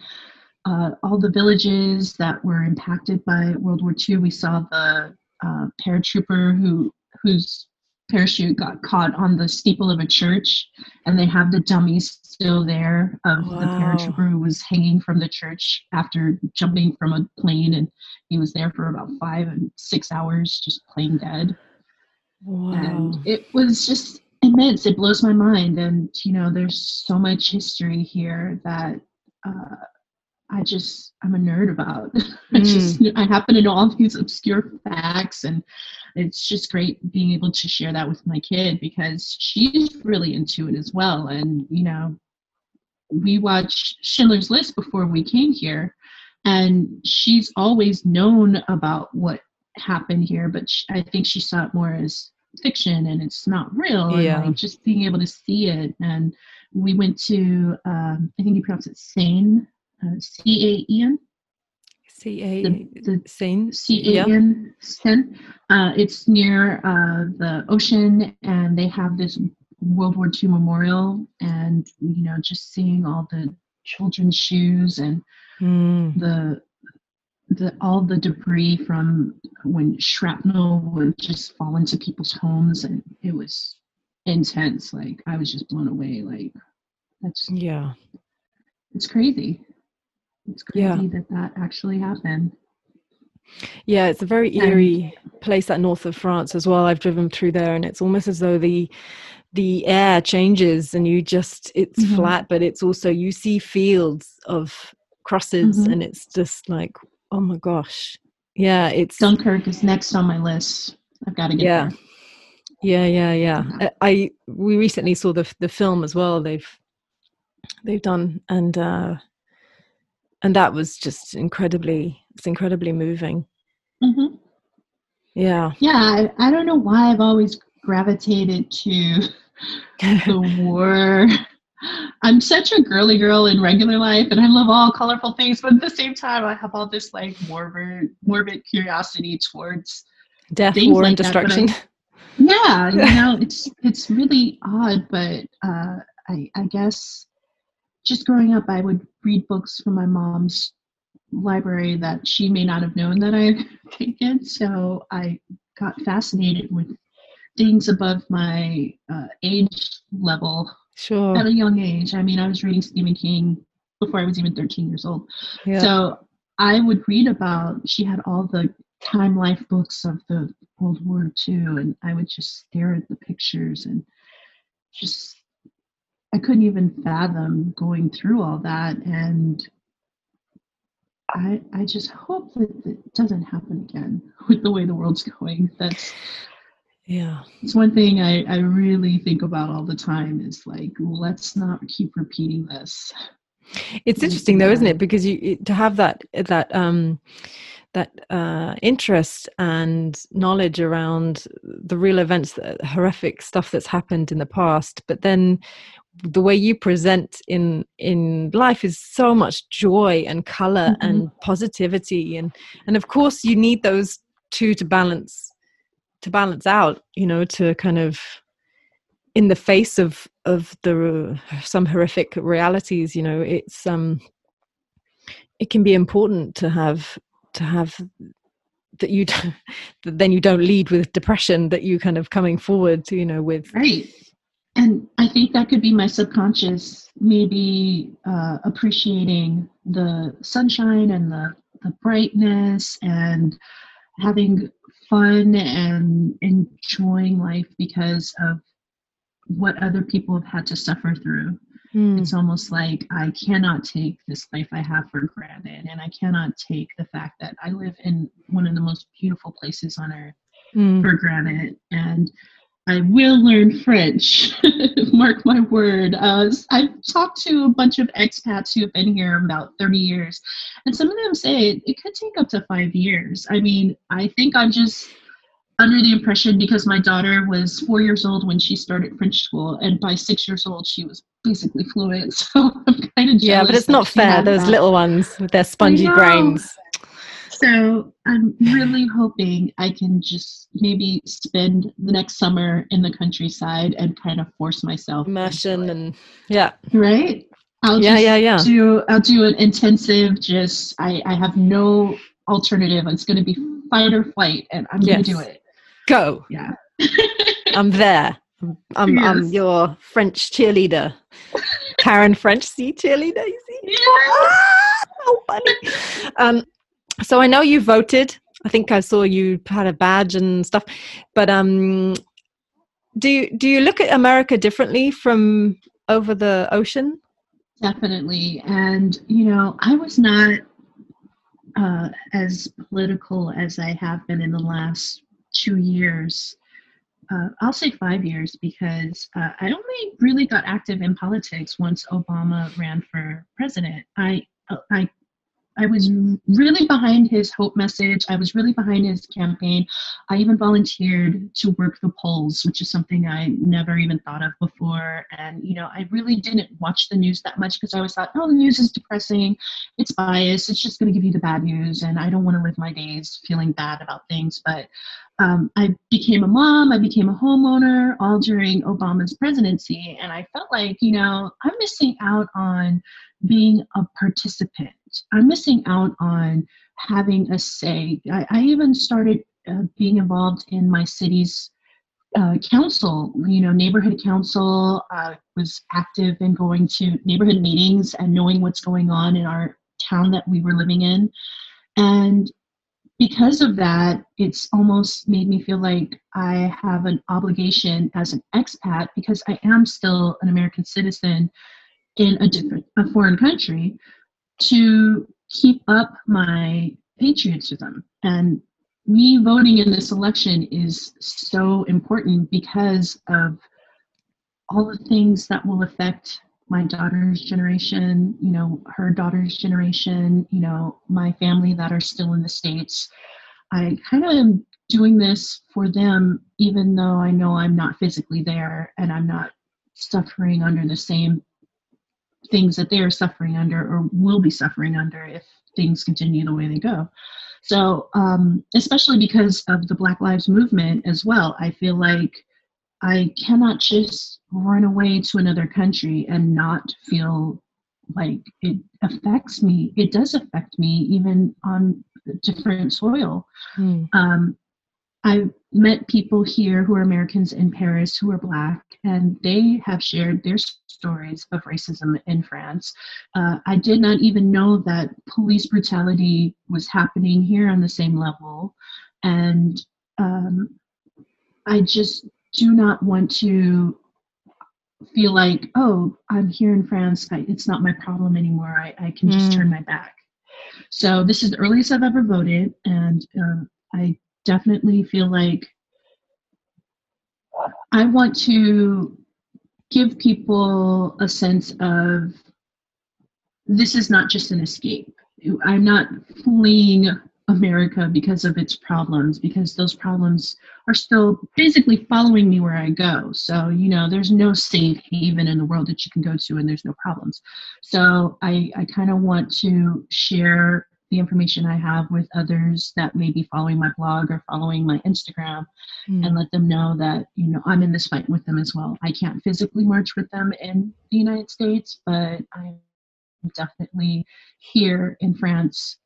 uh, all the villages that were impacted by World War II. We saw the uh, paratrooper who whose parachute got caught on the steeple of a church, and they have the dummy still there of wow. the paratrooper who was hanging from the church after jumping from a plane, and he was there for about five and six hours, just plain dead. Wow. And it was just immense. It blows my mind, and you know, there's so much history here that. Uh, I just I'm a nerd about. Mm. I just I happen to know all these obscure facts and it's just great being able to share that with my kid because she's really into it as well. And, you know, we watched Schindler's List before we came here, and she's always known about what happened here, but she, I think she saw it more as fiction and it's not real. Yeah. Like just being able to see it. And we went to, um, I think you pronounce it Sane, uh, C A E N. C A Seine. C A N Seine. Uh, it's near uh, the ocean, and they have this World War II memorial, and you know, just seeing all the children's shoes and mm. the the all the debris from when shrapnel would just fall into people's homes, and it was intense. Like I was just blown away. Like that's yeah, it's crazy. It's crazy yeah. that that actually happened. Yeah, it's a very eerie place, that north of France as well. I've driven through there, and it's almost as though the the air changes, and you just it's mm-hmm. flat, but it's also you see fields of crosses, mm-hmm. and it's just like, oh my gosh, yeah, it's Dunkirk is next on my list. I've got to get yeah. there. Yeah, yeah, yeah. I, we recently saw the the film as well. They've they've done, and uh and that was just incredibly it's incredibly moving mm-hmm. yeah yeah I, I don't know why i've always gravitated to the war i'm such a girly girl in regular life and i love all colorful things but at the same time i have all this like morbid morbid curiosity towards death war like and destruction I, yeah you know it's it's really odd but uh i i guess just growing up, I would read books from my mom's library that she may not have known that I had taken. So I got fascinated with things above my uh, age level sure. at a young age. I mean, I was reading Stephen King before I was even 13 years old. Yeah. So I would read about, she had all the time life books of the World War II, and I would just stare at the pictures and just I couldn't even fathom going through all that. And I, I just hope that it doesn't happen again with the way the world's going. That's yeah. It's one thing I, I really think about all the time is like, let's not keep repeating this. It's interesting though, isn't it? Because you to have that that um that uh, interest and knowledge around the real events, the horrific stuff that's happened in the past, but then the way you present in in life is so much joy and color mm-hmm. and positivity and and of course you need those two to balance to balance out you know to kind of in the face of of the some horrific realities you know it's um it can be important to have to have that you that then you don't lead with depression that you kind of coming forward to you know with right. And i think that could be my subconscious maybe uh, appreciating the sunshine and the, the brightness and having fun and enjoying life because of what other people have had to suffer through Mm. It's almost like I cannot take this life I have for granted, and I cannot take the fact that I live in one of the most beautiful places on earth mm. for granted. And I will learn French. Mark my word. Uh, I've talked to a bunch of expats who have been here about 30 years, and some of them say it, could take up to five years. I mean, I think I'm just under the impression because my daughter was four years old when she started French school, and by six years old, she was basically fluent. So I'm kind of yeah, but it's not fair. Those that. little ones with their spongy brains. So I'm really hoping I can just maybe spend the next summer in the countryside and kind of force myself immersion and yeah, right. I'll yeah, yeah, yeah. Do I'll do an intensive. Just I I have no alternative. It's going to be fight or flight, and I'm yes. going to do it. Go. Yeah. I'm there. I'm, yes. I'm your French cheerleader. Karen French C cheerleader, you see? Yeah. Ah, so funny. Um, so I know you voted. I think I saw you had a badge and stuff. But um, do you, do you look at America differently from over the ocean? Definitely. And you know, I was not uh, as political as I have been in the last two years uh, I'll say five years because uh, I only really got active in politics once Obama ran for president. I, I, I was really behind his hope message. I was really behind his campaign. I even volunteered to work the polls, which is something I never even thought of before. And, you know, I really didn't watch the news that much because I always thought, oh, the news is depressing, it's biased, it's just going to give you the bad news. And I don't want to live my days feeling bad about things. But um, I became a mom, I became a homeowner all during Obama's presidency. And I felt like, you know, I'm missing out on being a participant. I'm missing out on having a say. I, I even started uh, being involved in my city's uh, council, you know, neighborhood council, uh, was active in going to neighborhood meetings and knowing what's going on in our town that we were living in. And because of that, it's almost made me feel like I have an obligation as an expat because I am still an American citizen in a different a foreign country to keep up my patriotism and me voting in this election is so important because of all the things that will affect my daughter's generation, you know, her daughter's generation, you know, my family that are still in the States. I kind of am doing this for them, even though I know I'm not physically there and I'm not suffering under the same things that they are suffering under or will be suffering under if things continue the way they go. So, um, especially because of the Black Lives Movement as well, I feel like I cannot just run away to another country and not feel like it affects me. It does affect me even on different soil. Mm. Um, I've met people here who are Americans in Paris who are Black, and they have shared their stories of racism in France. Uh, I did not even know that police brutality was happening here on the same level. And um, I just do not want to feel like, oh, I'm here in France. I, it's not my problem anymore. I, I can just mm. turn my back. So this is the earliest I've ever voted, and um, I definitely feel like I want to give people a sense of this is not just an escape. I'm not fleeing America because of its problems, because those problems are still basically following me where I go. So, you know, there's no safe haven in the world that you can go to and there's no problems. So, I, I kind of want to share the information I have with others that may be following my blog or following my Instagram mm. and let them know that, you know, I'm in this fight with them as well. I can't physically march with them in the United States, but I'm definitely here in France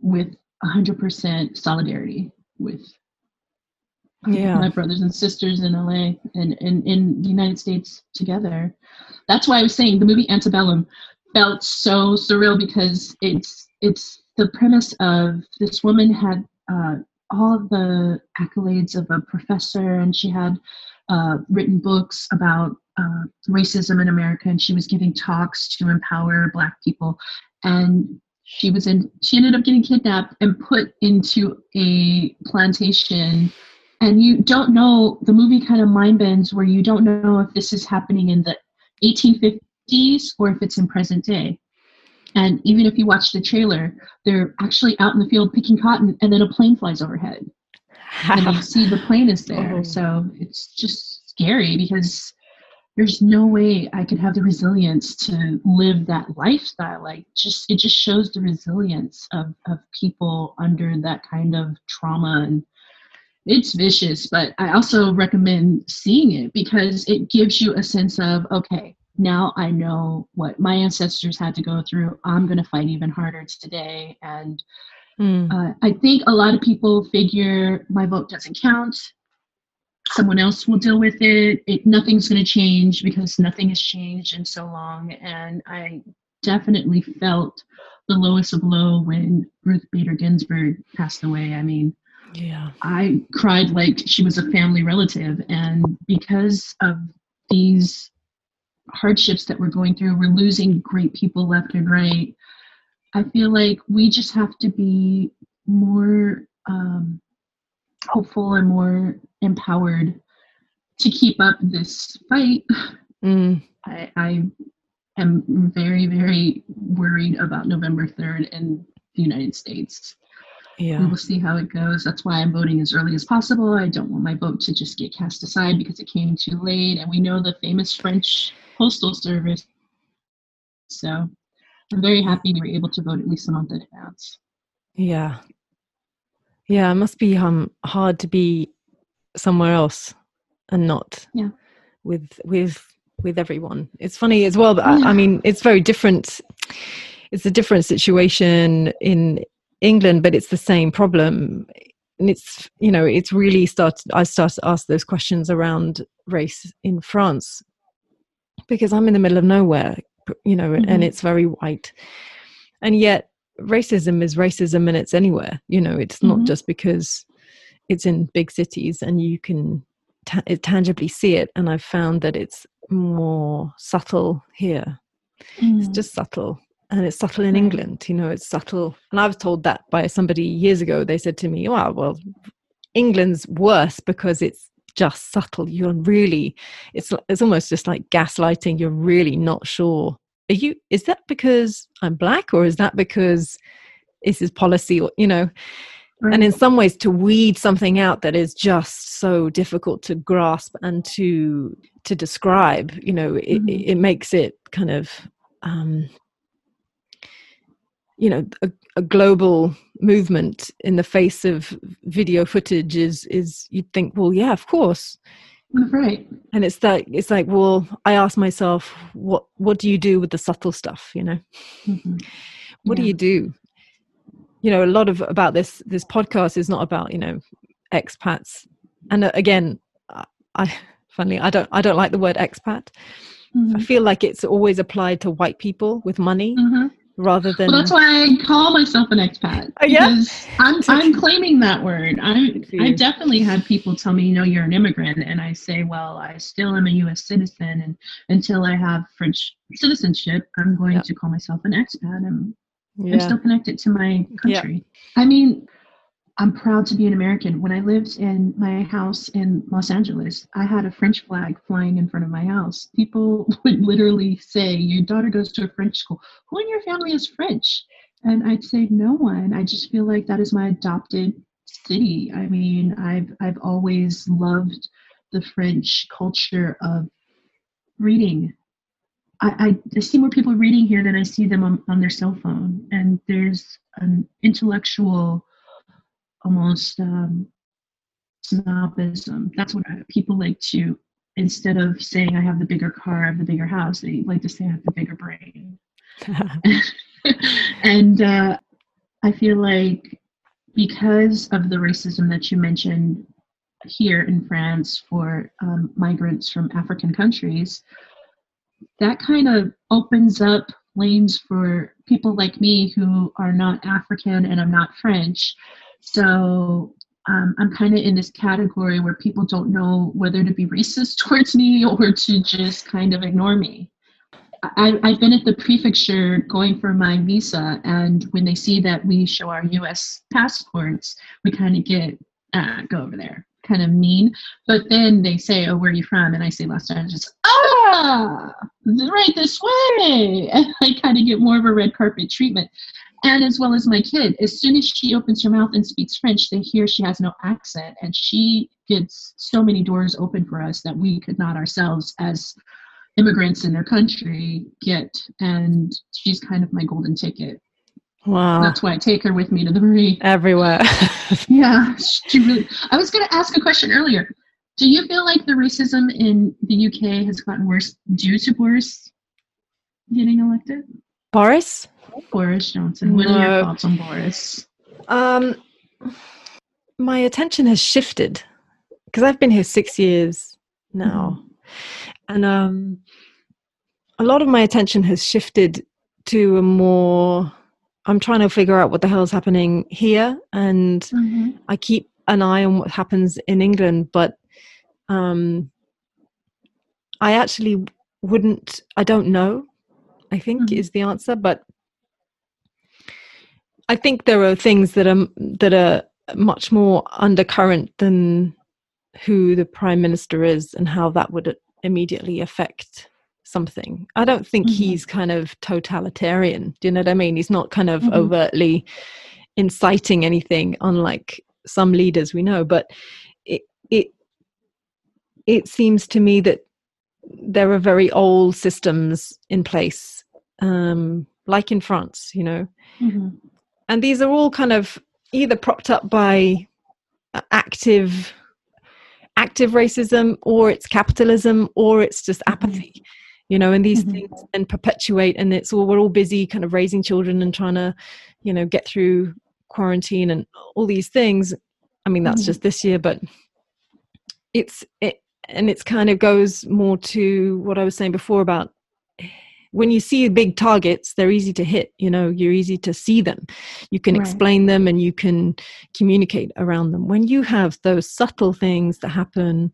with 100% solidarity with yeah. my brothers and sisters in LA and, and in the United States together. That's why I was saying the movie Antebellum felt so surreal because it's it's the premise of this woman had uh, all the accolades of a professor and she had uh, written books about uh, racism in America and she was giving talks to empower black people. And she was in she ended up getting kidnapped and put into a plantation. And you don't know the movie kind of mind bends where you don't know if this is happening in the 1850s or if it's in present day and even if you watch the trailer they're actually out in the field picking cotton and then a plane flies overhead and you see the plane is there oh. so it's just scary because there's no way I could have the resilience to live that lifestyle. Like just it just shows the resilience of, of people under that kind of trauma and it's vicious, but I also recommend seeing it because it gives you a sense of, okay, now I know what my ancestors had to go through. I'm going to fight even harder today. And mm. uh, I think a lot of people figure my vote doesn't count someone else will deal with it. it nothing's going to change because nothing has changed in so long. And I definitely felt the lowest of low when Ruth Bader Ginsburg passed away. I mean, yeah, I cried like she was a family relative. And because of these hardships that we're going through, we're losing great people left and right. I feel like we just have to be more um, hopeful and more empowered to keep up this fight. Mm. I, I am very, very worried about November 3rd in the United States. Yeah. We will see how it goes. That's why I'm voting as early as possible. I don't want my vote to just get cast aside because it came too late. And we know the famous French postal service. So I'm very happy we were able to vote at least a month in advance. Yeah. Yeah, it must be um hard to be somewhere else and not yeah. with with with everyone. It's funny as well, but yeah. I, I mean, it's very different. It's a different situation in England, but it's the same problem. And it's you know, it's really started. I started to ask those questions around race in France because I'm in the middle of nowhere, you know, mm-hmm. and it's very white, and yet racism is racism and it's anywhere you know it's not mm-hmm. just because it's in big cities and you can ta- tangibly see it and i've found that it's more subtle here mm. it's just subtle and it's subtle in england you know it's subtle. And i was told that by somebody years ago. They said to me wow well england's worse because it's just subtle. You're really it's it's almost just like gaslighting. You're really not sure. Are you is that because i'm black or is that because this is policy or you know? Right. and in some ways to weed something out that is just so difficult to grasp and to to describe you know it, mm-hmm. it makes it kind of um you know a, a, global movement in the face of video footage is is you'd think well yeah of course. Right. And it's that it's like well i ask myself what what do you do with the subtle stuff you know? Mm-hmm. what yeah. do you do? You know a lot of about this this podcast is not about you know expats. And uh, again i funny i don't i don't like the word expat. Mm-hmm. i feel like it's always applied to white people with money. Mm-hmm rather than. Well, that's why I call myself an expat. Oh, yeah, I'm I'm claiming that word. I I definitely had people tell me, you know, you're an immigrant, and I say, well, I still am a U.S. citizen, and until I have French citizenship, I'm going yeah. to call myself an expat. I'm yeah. I'm still connected to my country. Yeah. I mean, I'm proud to be an American. When I lived in my house in Los Angeles, I had a French flag flying in front of my house. People would literally say, Your daughter goes to a French school. Who in your family is French? And I'd say, No one. I just feel like that is my adopted city. I mean, I've I've always loved the French culture of reading. I, I, see more people reading here than I see them on, on their cell phone. And there's an intellectual almost um, snobism. That's what people like to, instead of saying I have the bigger car, I have the bigger house, they like to say I have the bigger brain. and uh, I feel like because of the racism that you mentioned here in France for um, migrants from African countries, that kind of opens up lanes for people like me who are not African and I'm not French. So um, I'm kind of in this category where people don't know whether to be racist towards me or to just kind of ignore me. I, I've been at the prefecture going for my visa, and when they see that we show our US passports, we kind of get, uh, go over there, kind of mean. But then they say, Oh, where are you from? And I say Los Angeles, right this way. And I kind of get more of a red carpet treatment. And as well as my kid, as soon as she opens her mouth and speaks French, they hear she has no accent. And she gets so many doors open for us that we could not ourselves as immigrants in their country get and she's kind of my golden ticket wow that's why i take her with me to the mairie everywhere yeah she really i was going to ask a question earlier do you feel like the racism in the uk has gotten worse due to boris getting elected boris boris johnson what no. are your thoughts on boris um my attention has shifted because i've been here six years now mm-hmm. and um a lot of my attention has shifted to a more I'm trying to figure out what the hell is happening here, and mm-hmm. I keep an eye on what happens in England, but um, I actually wouldn't. I don't know. I think mm-hmm. is the answer, but I think there are things that are that are much more undercurrent than who the prime minister is and how that would immediately affect something. I don't think mm-hmm. he's kind of totalitarian. Do you know what I mean? He's not kind of mm-hmm. overtly inciting anything, unlike some leaders we know. But it seems to me that there are very old systems in place, um, like in France, you know, mm-hmm. and these are all kind of either propped up by active active racism or it's capitalism or it's just mm-hmm. apathy you know and these mm-hmm. things then perpetuate and it's all we're all busy kind of raising children and trying to you know get through quarantine and all these things i mean that's mm-hmm. just this year but it's it and it's kind of goes more to what i was saying before about when you see big targets they're easy to hit you know you're easy to see them you can right. explain them and you can communicate around them when you have those subtle things that happen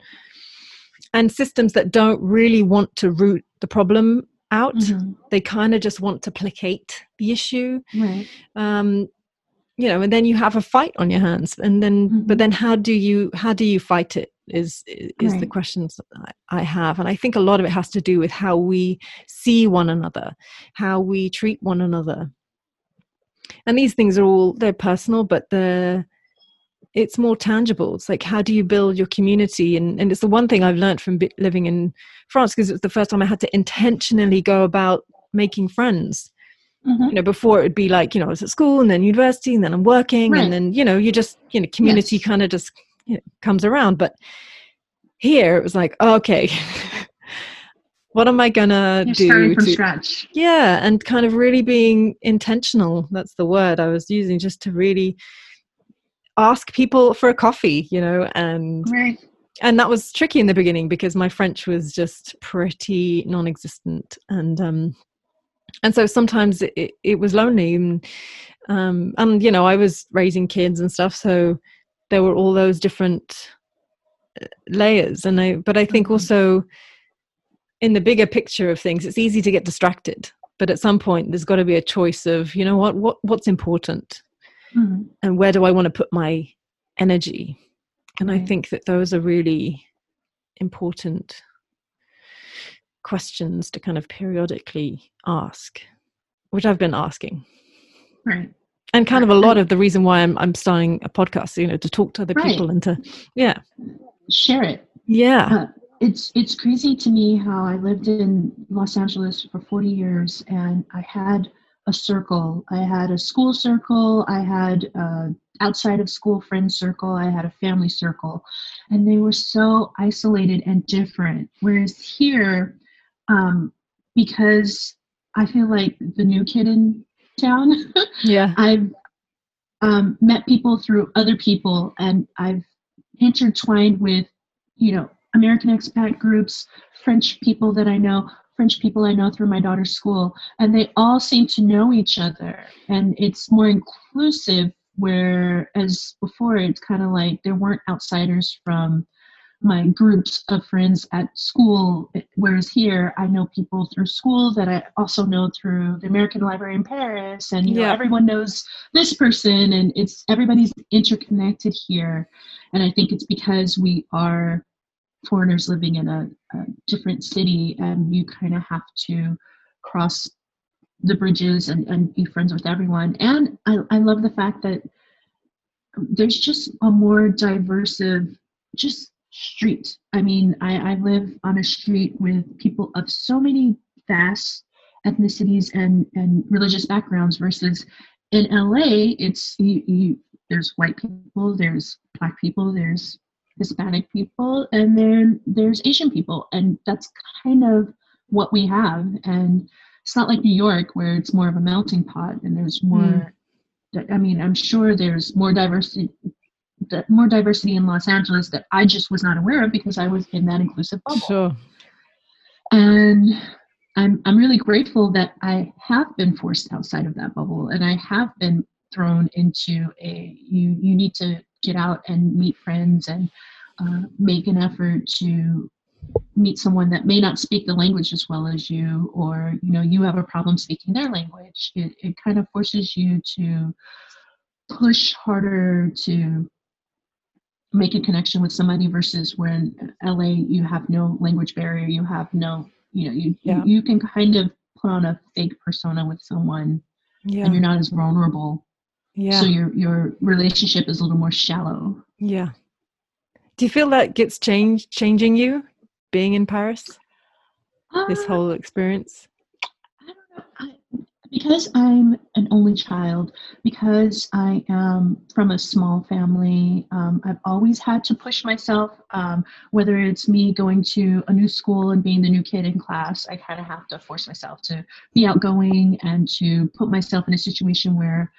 and systems that don't really want to root the problem out mm-hmm. they kind of just want to placate the issue right. um, you know and then you have a fight on your hands and then mm-hmm. but then how do you how do you fight it is is right. the questions I, have and i think a lot of it has to do with how we see one another how we treat one another and these things are all they're personal but they're it's more tangible it's like how do you build your community and, and it's the one thing i've learned from living in france because it was the first time i had to intentionally go about making friends mm-hmm. you know before it would be like you know i was at school and then university and then i'm working right. and then you know you just you know community yes. kind of just know, comes around but here it was like okay what am i gonna You're do from to, scratch yeah and kind of really being intentional that's the word i was using just to really ask people for a coffee, you know, and right. and that was tricky in the beginning because my French was just pretty non-existent, and um, and so sometimes it, it was lonely, and um, and you know I was raising kids and stuff, so there were all those different uh, layers, and I but I think mm-hmm. also in the bigger picture of things, it's easy to get distracted. But at some point, there's got to be a choice of, you know what, what what's important, mm-hmm. and where do I want to put my energy? And right. I think that those are really important questions to kind of periodically ask, which I've been asking. Right. And kind of a lot of the reason why I'm I'm starting a podcast, you know, to talk to other right. people and to yeah. Share it. Yeah. Uh, it's it's crazy to me how I lived in Los Angeles for 40 years and I had a circle. I had a school circle, I had a outside of school friend circle, I had a family circle, and they were so isolated and different. Whereas here, um, because I feel like the new kid in town. Yeah. I've um, met people through other people, and I've intertwined with, you know, American expat groups, French people that I know, French people I know through my daughter's school, and they all seem to know each other, and it's more inclusive. Whereas before, it's kind of like there weren't outsiders from my groups of friends at school. Whereas here, I know people through school that I also know through the American Library in Paris, and you know everyone knows this person, and it's everybody's interconnected here. And I think it's because we are foreigners living in a, a different city, and you kind of have to cross the bridges and, and be friends with everyone. And I, I love the fact that there's just a more diverse, just street. I mean, I, I live on a street with people of so many vast ethnicities and, and religious backgrounds versus in LA, it's you, you there's white people, there's black people, there's Hispanic people, and then there's Asian people, and that's kind of what we have. And it's not like New York where it's more of a melting pot, and there's hmm. more. I mean, I'm sure there's more diversity, more diversity in Los Angeles that I just was not aware of because I was in that inclusive bubble Sure. and I'm I'm really grateful that I have been forced outside of that bubble, and I have been thrown into a you you need to get out and meet friends and uh, make an effort to meet someone that may not speak the language as well as you, or you know you have a problem speaking their language. It it kind of forces you to push harder to make a connection with somebody versus when LA you have no language barrier, you have no you know you Yeah. you, you can kind of put on a fake persona with someone Yeah. and you're not as vulnerable. Yeah. So your your relationship is a little more shallow. yeah. Do you feel that gets changed, changing you being in Paris? This Uh, whole experience? I don't know. I, because I'm an only child, because I am from a small family, um, I've always had to push myself. Um, whether it's me going to a new school and being the new kid in class, I kind of have to force myself to be outgoing and to put myself in a situation where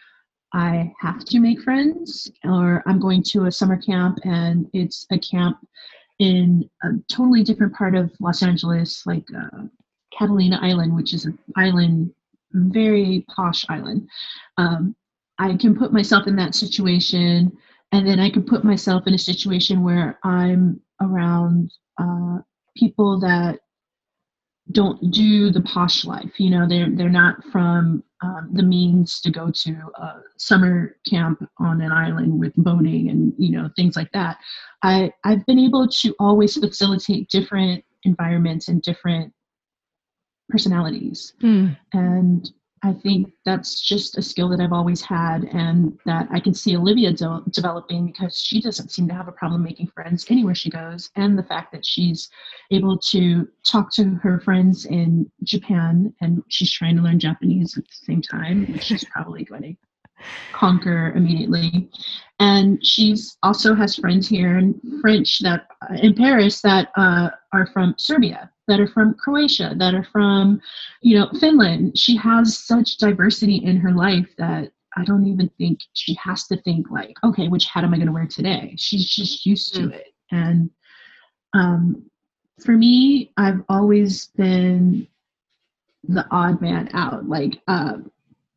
I have to make friends, or I'm going to a summer camp and it's a camp in a totally different part of Los Angeles, like uh, Catalina Island, which is an island, very posh island. Um, I can put myself in that situation, and then I can put myself in a situation where I'm around uh, people that don't do the posh life. You know, they're they're not from um, the means to go to a summer camp on an island with boating and you know things like that. I I've been able to always facilitate different environments and different personalities Hmm. and I think that's just a skill that I've always had, and that I can see Olivia de- developing because she doesn't seem to have a problem making friends anywhere she goes, and the fact that she's able to talk to her friends in Japan, and she's trying to learn Japanese at the same time, which she's probably going to conquer immediately. And she's also has friends here in French that in Paris that uh, are from Serbia, that are from Croatia, that are from you know Finland. She has such diversity in her life that I don't even think she has to think like, okay, which hat am I going to wear today? She's just used to Mm. it. And um, for me, I've always been the odd man out. Like, um,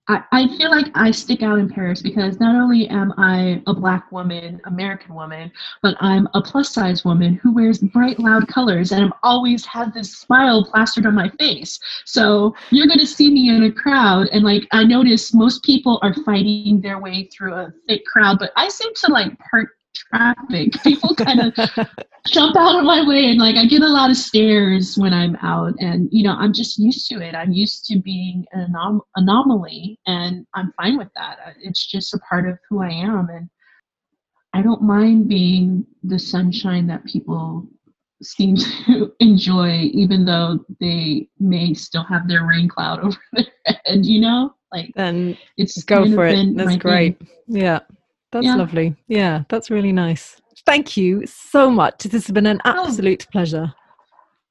I, feel like I stick out in Paris because not only am I a black woman, American woman, but I'm a plus size woman who wears bright, loud colors and I'm always have this smile plastered on my face. So you're going to see me in a crowd, and like I notice most people are fighting their way through a thick crowd, but I seem to like part traffic. People kind of jump out of my way and like I get a lot of stares when I'm out and you know I'm just used to it. I'm used to being an anom- anomaly and I'm fine with that. It's just a part of who I am and I don't mind being the sunshine that people seem to enjoy even though they may still have their rain cloud over their head, you know? Like then it's go for it. That's great. thing. Yeah. That's Yeah. lovely. Yeah, that's really nice. Thank you so much. This has been an Oh. absolute pleasure.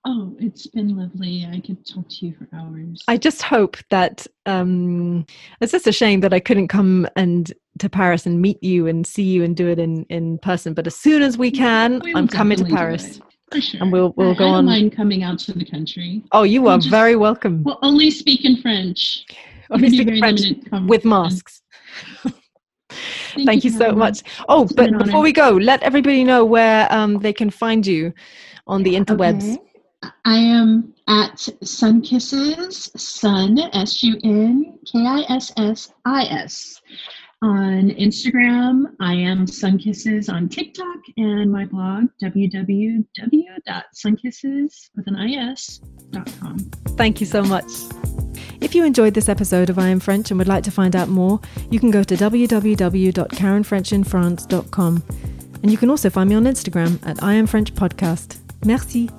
Oh, it's been lovely. I could talk to you for hours. I just hope that um, it's just a shame that I couldn't come and to Paris and meet you and see you and do it in in person. But as soon as we can, We I'm coming to Paris. For sure. And we'll- we'll I, go I don't on- mind coming out to the country. Oh, you We'll are just- very welcome. We'll only speak in French. Only speak very French with masks. Thank, you, so much. Oh, It's but before honor. we go, let everybody know where um, they can find you on the interwebs. Okay. I am at Sun Kisses, Sun, S U N K I S S I S. On Instagram, I am Sunkisses on TikTok and my blog, www.sunkisses with an. Thank you so much. If you enjoyed this episode of I Am French and would like to find out more, you can go to www.karenfrenchinfrance.com. And you can also find me on Instagram at I Am French Podcast. Merci.